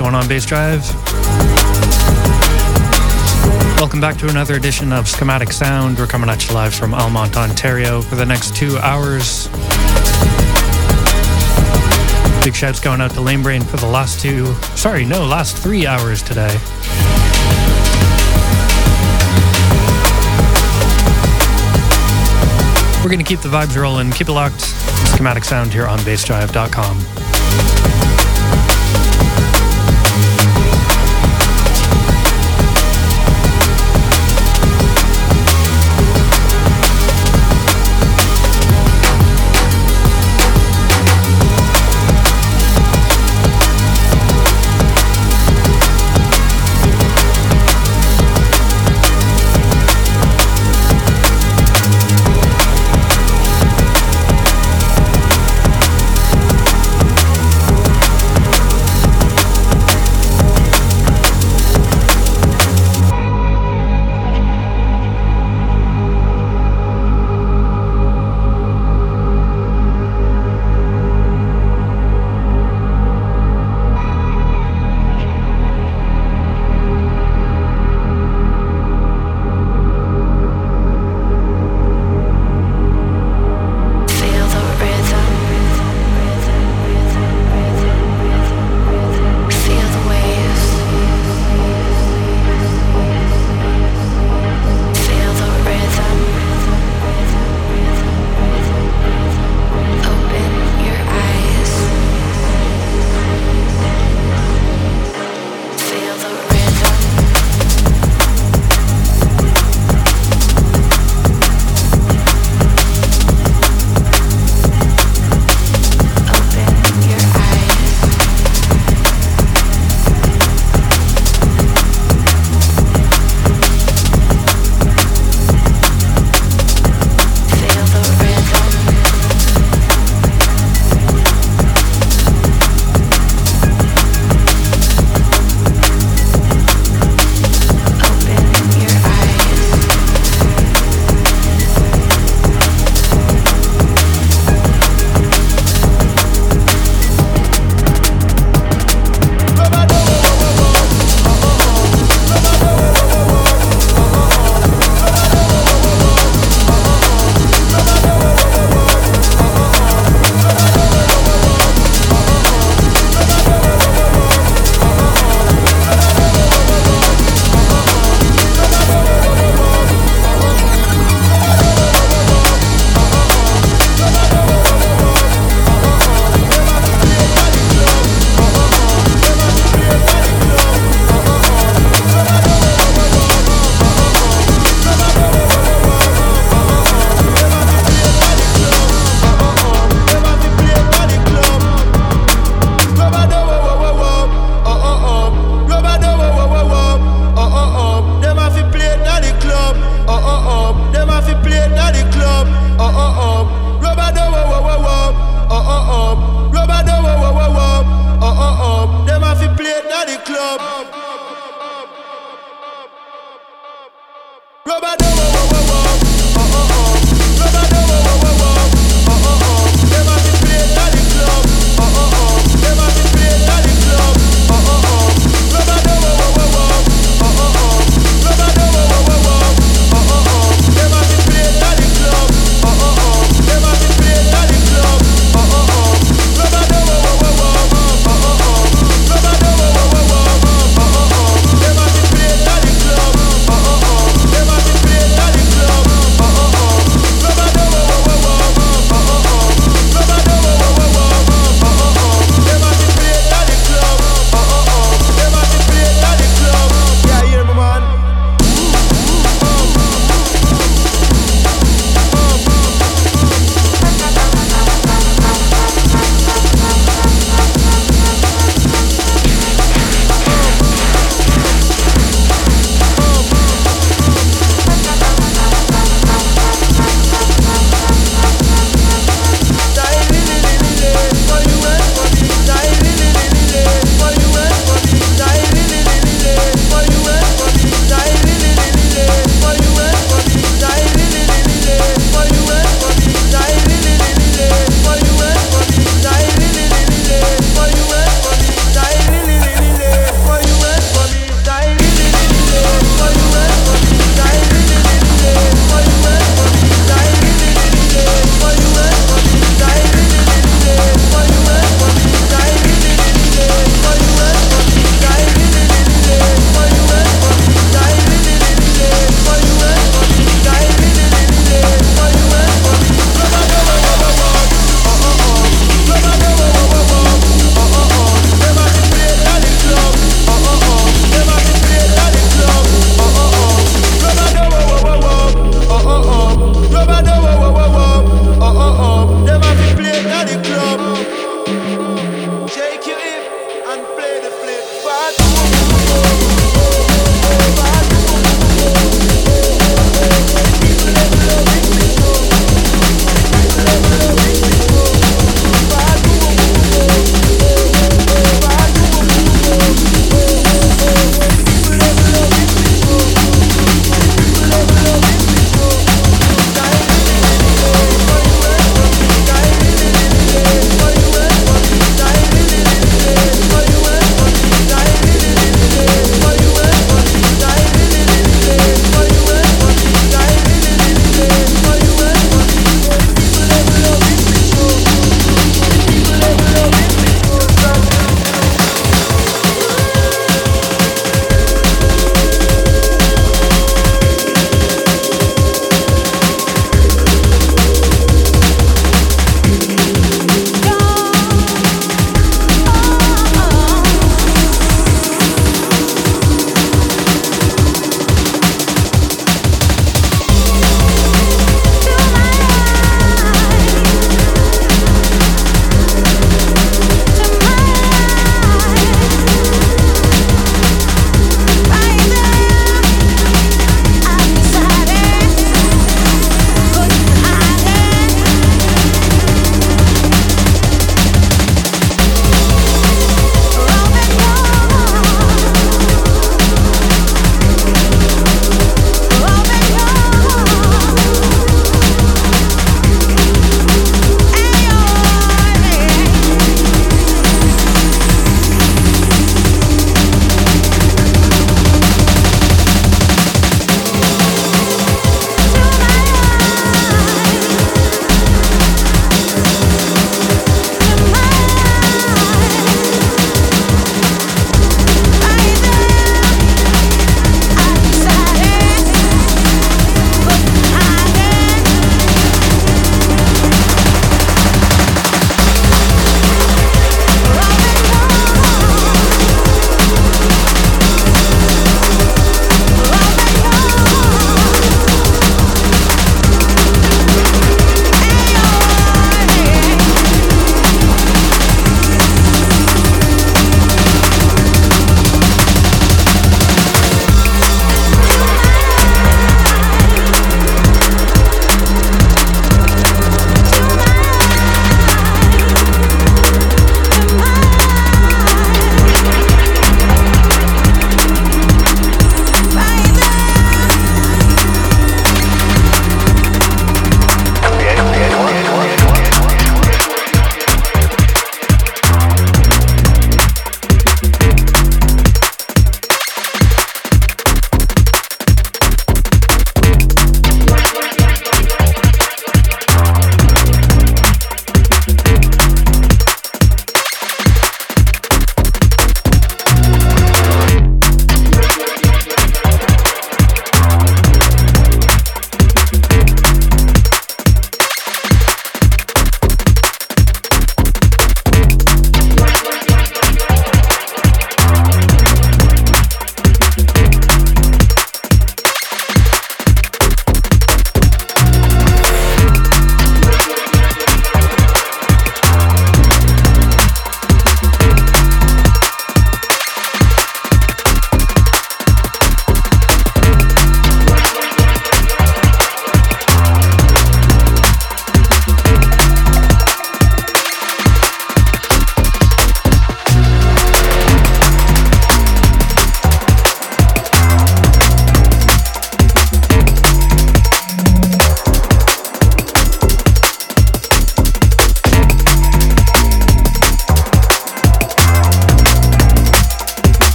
Going on, Bassdrive? Welcome back to another edition of Schematic Sound. We're coming at you live from Almonte, Ontario for the next two hours. Big shouts going out to Lame Brain for the last two, sorry, no, last three hours today. We're going to keep the vibes rolling. Keep it locked. Schematic Sound here on bassdrive.com.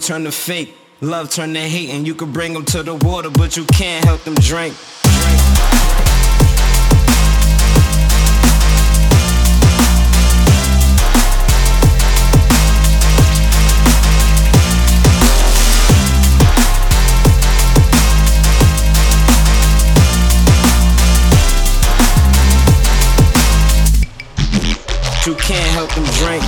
Turn to fake, love turn to hate, and you can bring them to the water, but you can't help them drink. You can't help them drink,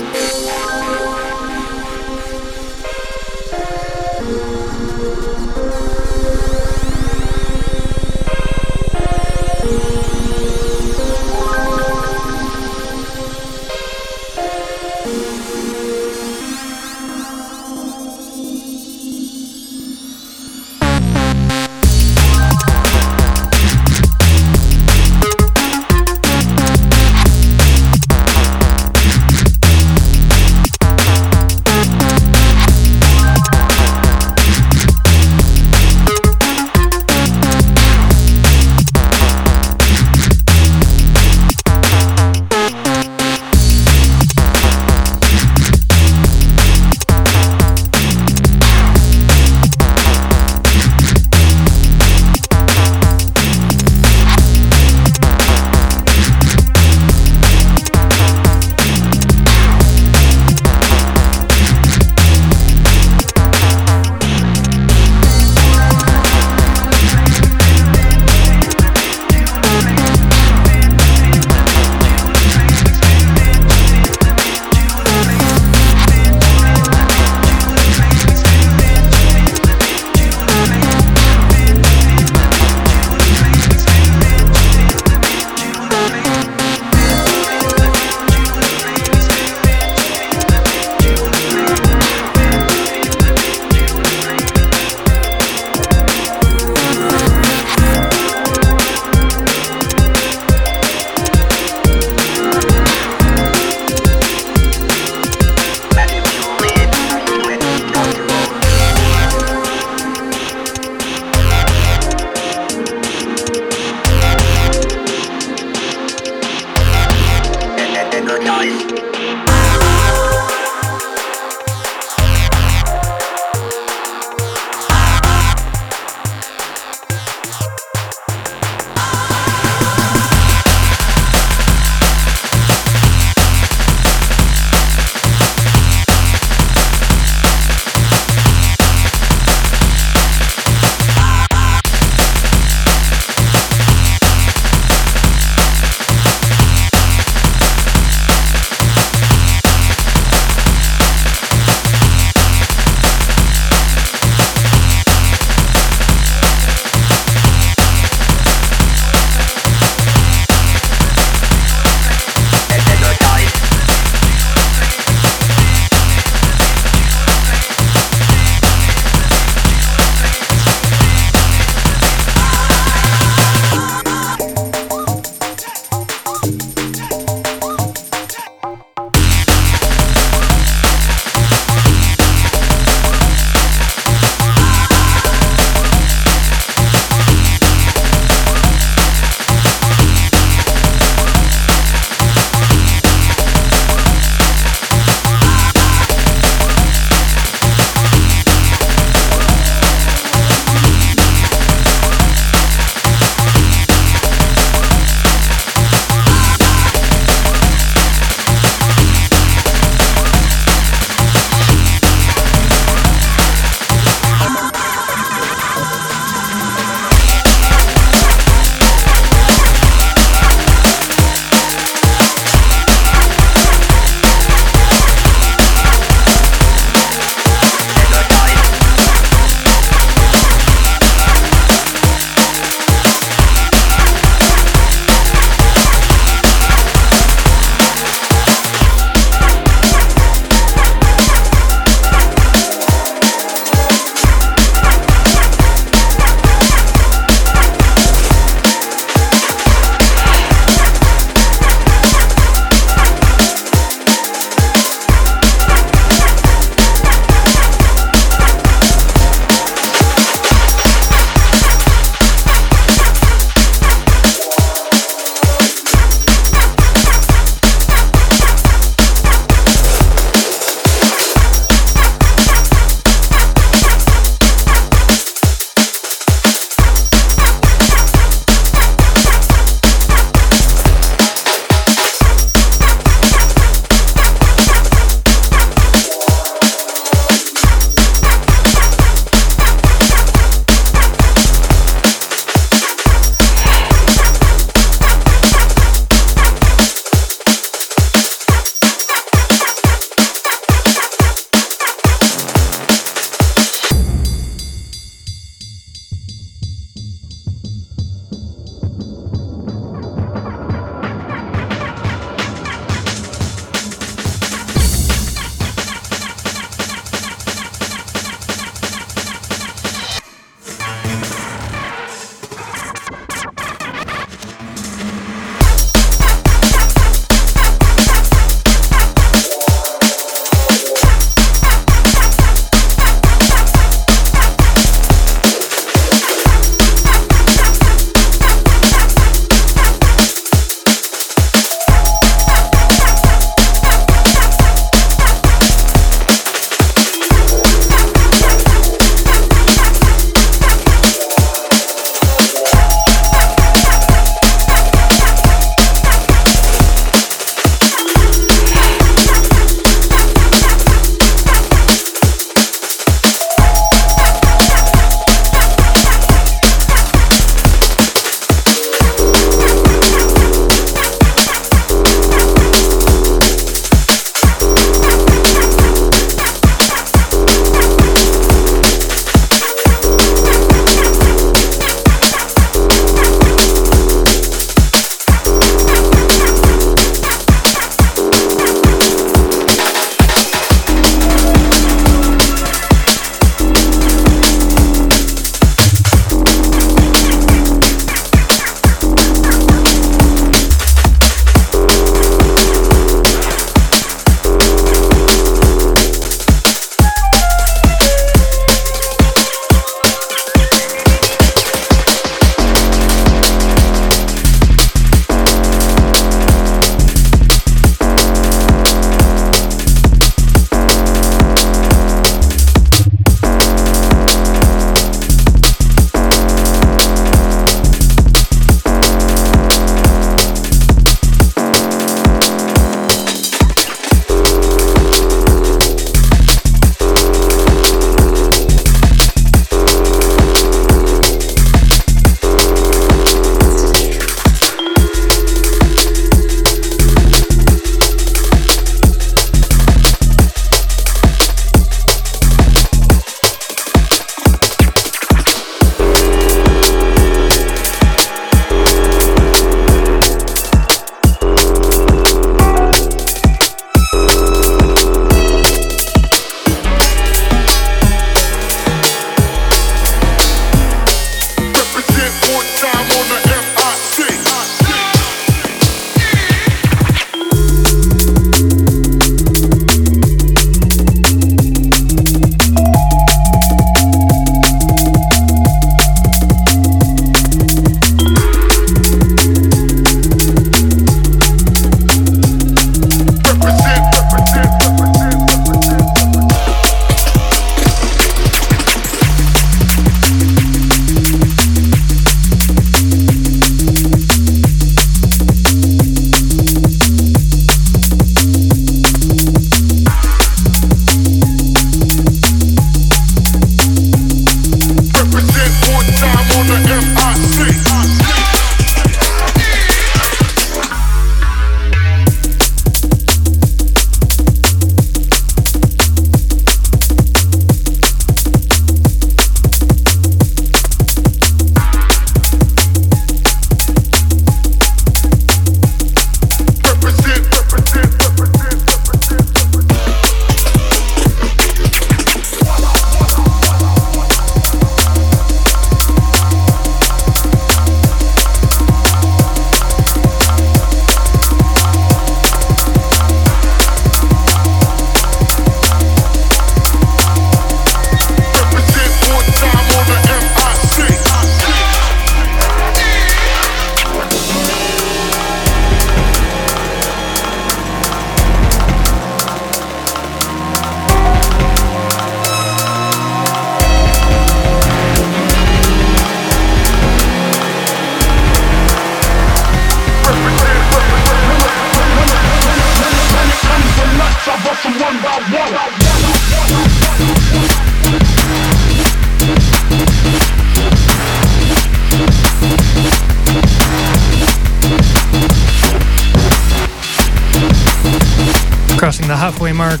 Crossing the halfway mark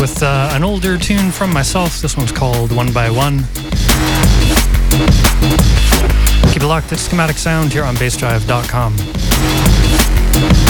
with uh, an older tune from myself. This one's called One by One. Keep it locked at Schematic Sound here on bassdrive.com.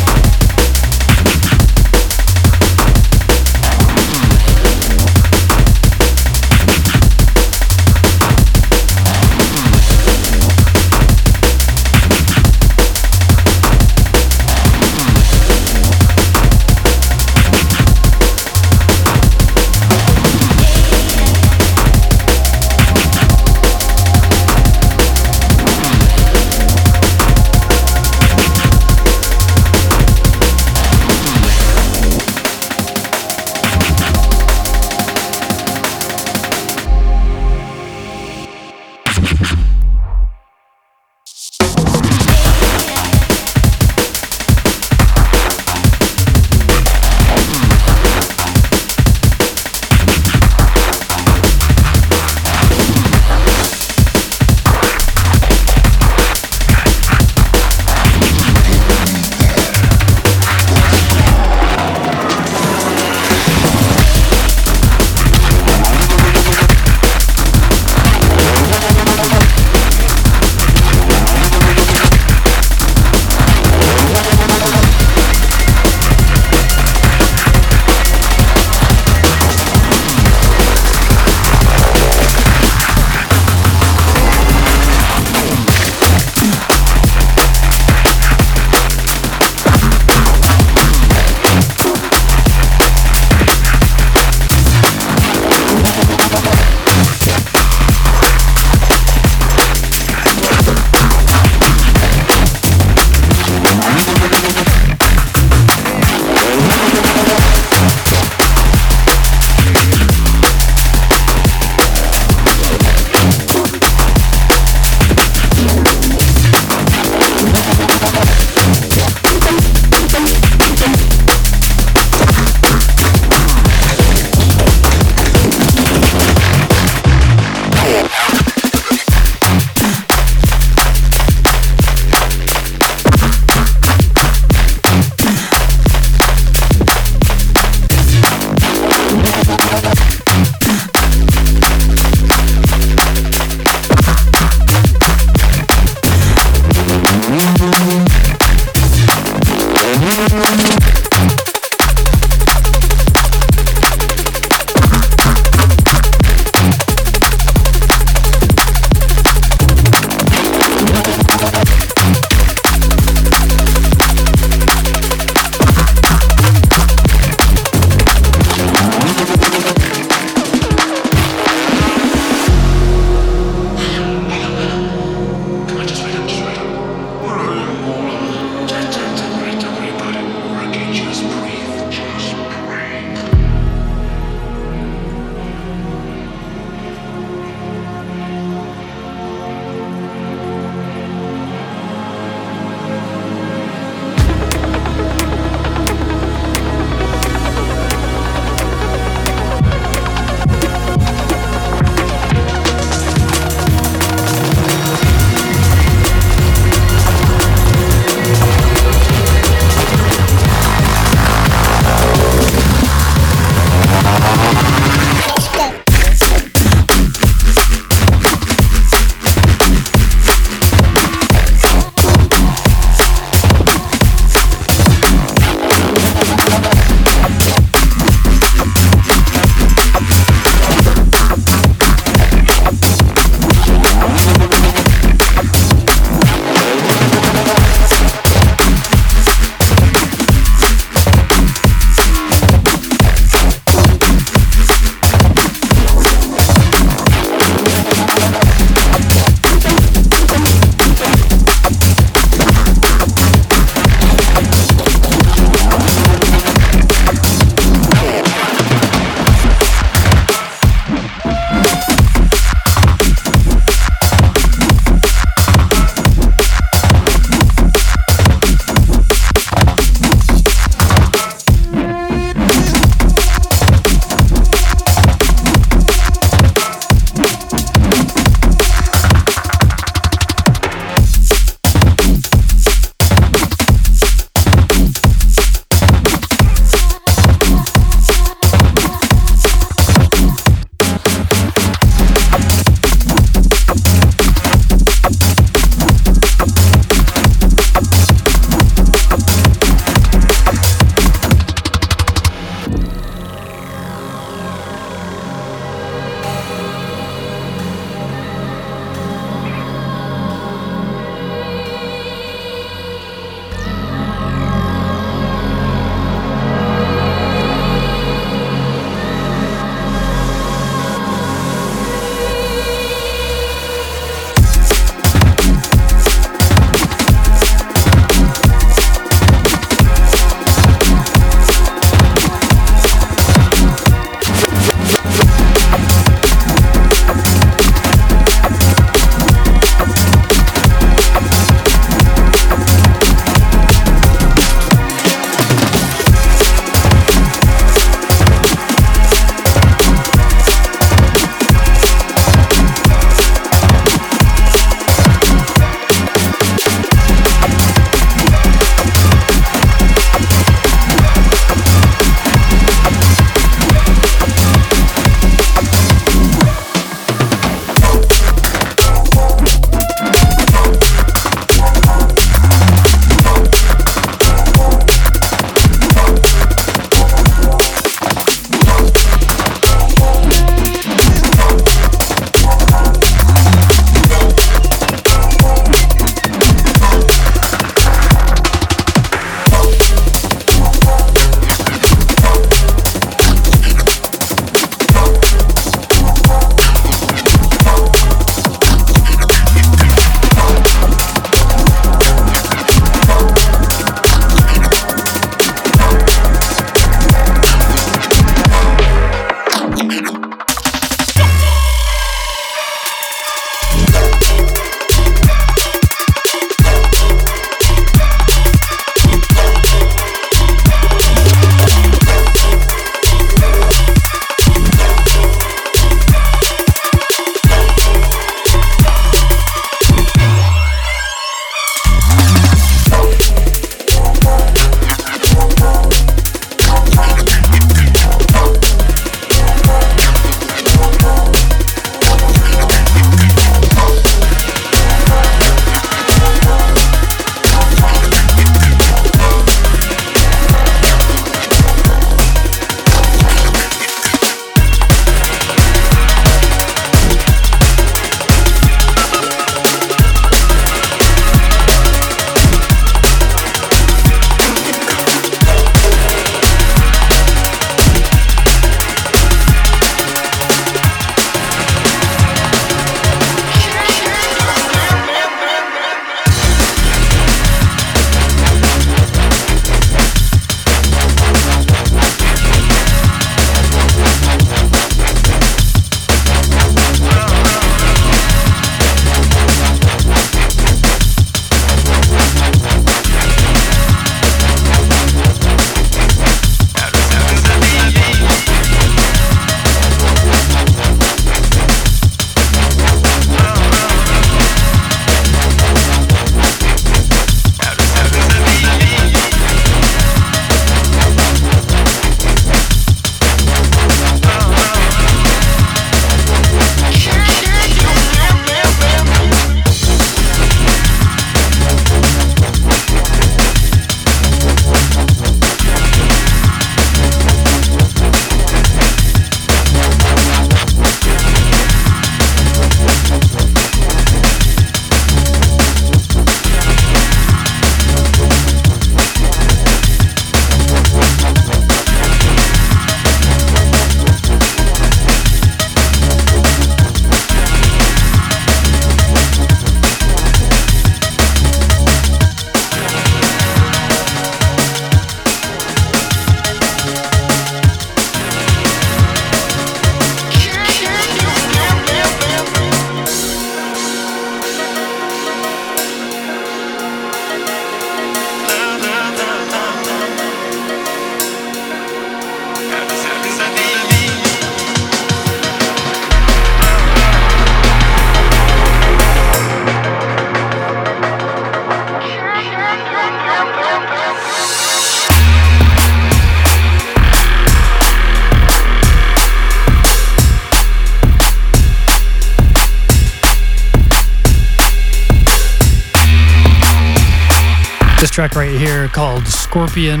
This track right here called Scorpion.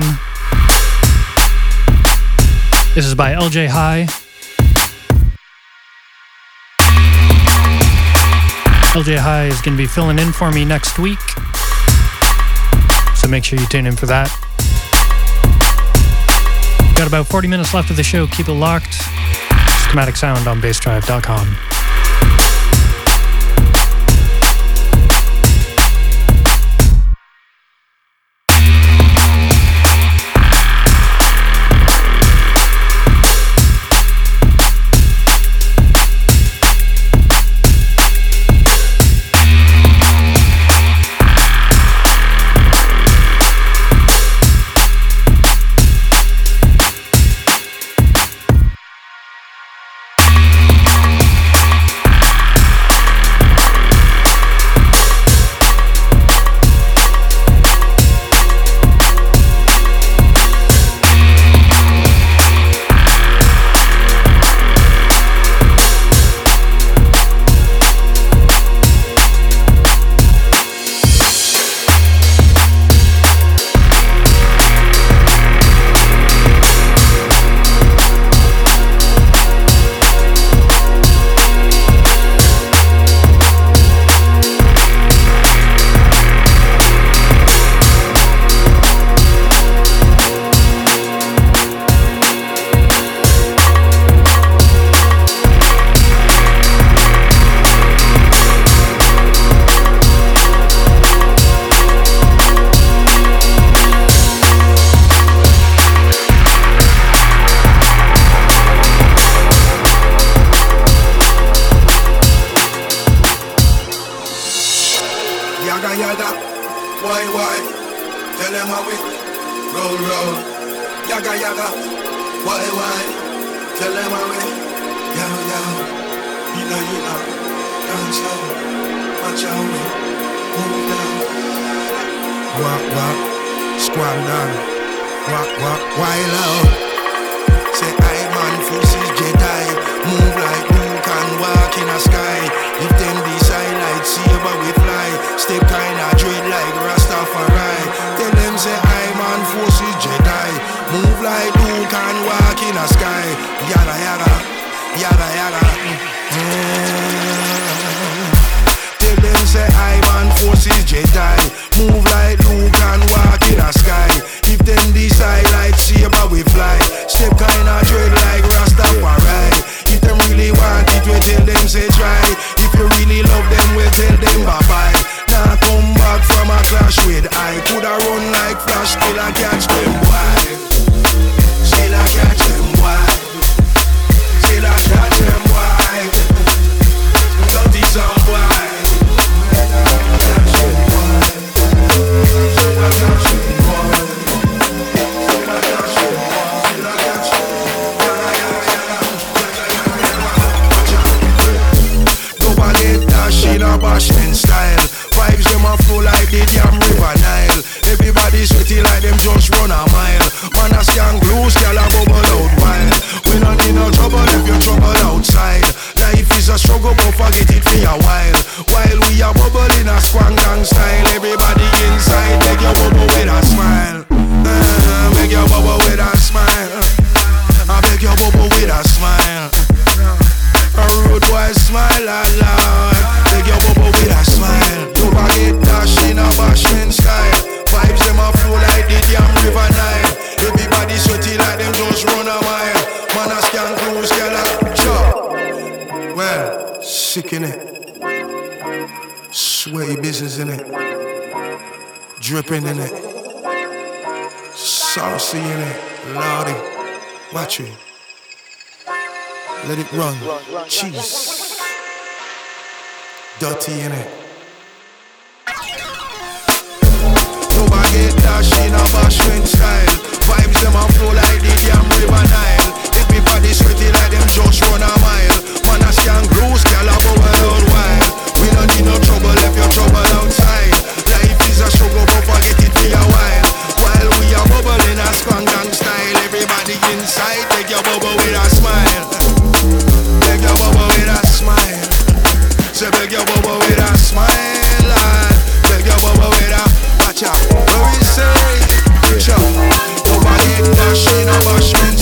This is by LJ High. LJ High is going to be filling in for me next week. So make sure you tune in for that. Got about 40 minutes left of the show. Keep it locked. Schematic Sound on bassdrive.com. dripping in it, saucy in it, loudy. Watch it, let it run, cheese, dirty in it. Nobody dash in a bashing style. Vibes them a flow like the damn river Nile. If me body sweaty like them just run a mile. Man a scan grooves, girl a bow worldwide. We don't need no trouble if you're trouble outside. Like a struggle and get it for a while While we are bubbling a strong gang style Everybody inside take your bubble with a smile. Take your bubble with a smile. Say so take your bubble with a smile Lord. Take your bubble with a Watch out, what we say? Nobody Forget that shit, no bashment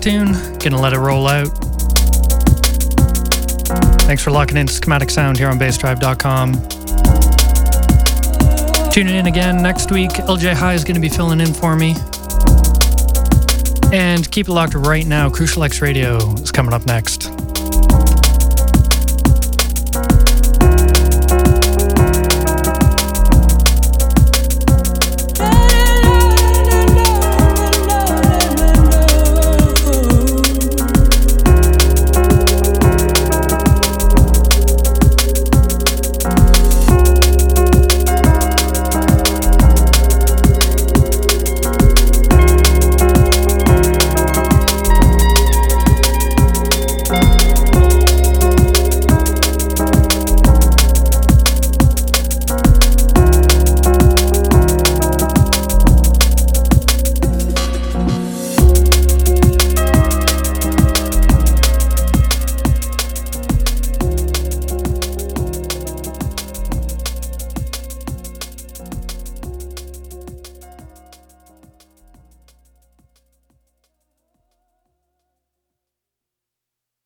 tune. Gonna let it roll out. Thanks for locking in Schematic Sound here on bassdrive.com. Tuning in again next week. LJ High is to be filling in for me. And keep it locked right now. Crucial X Radio is coming up next.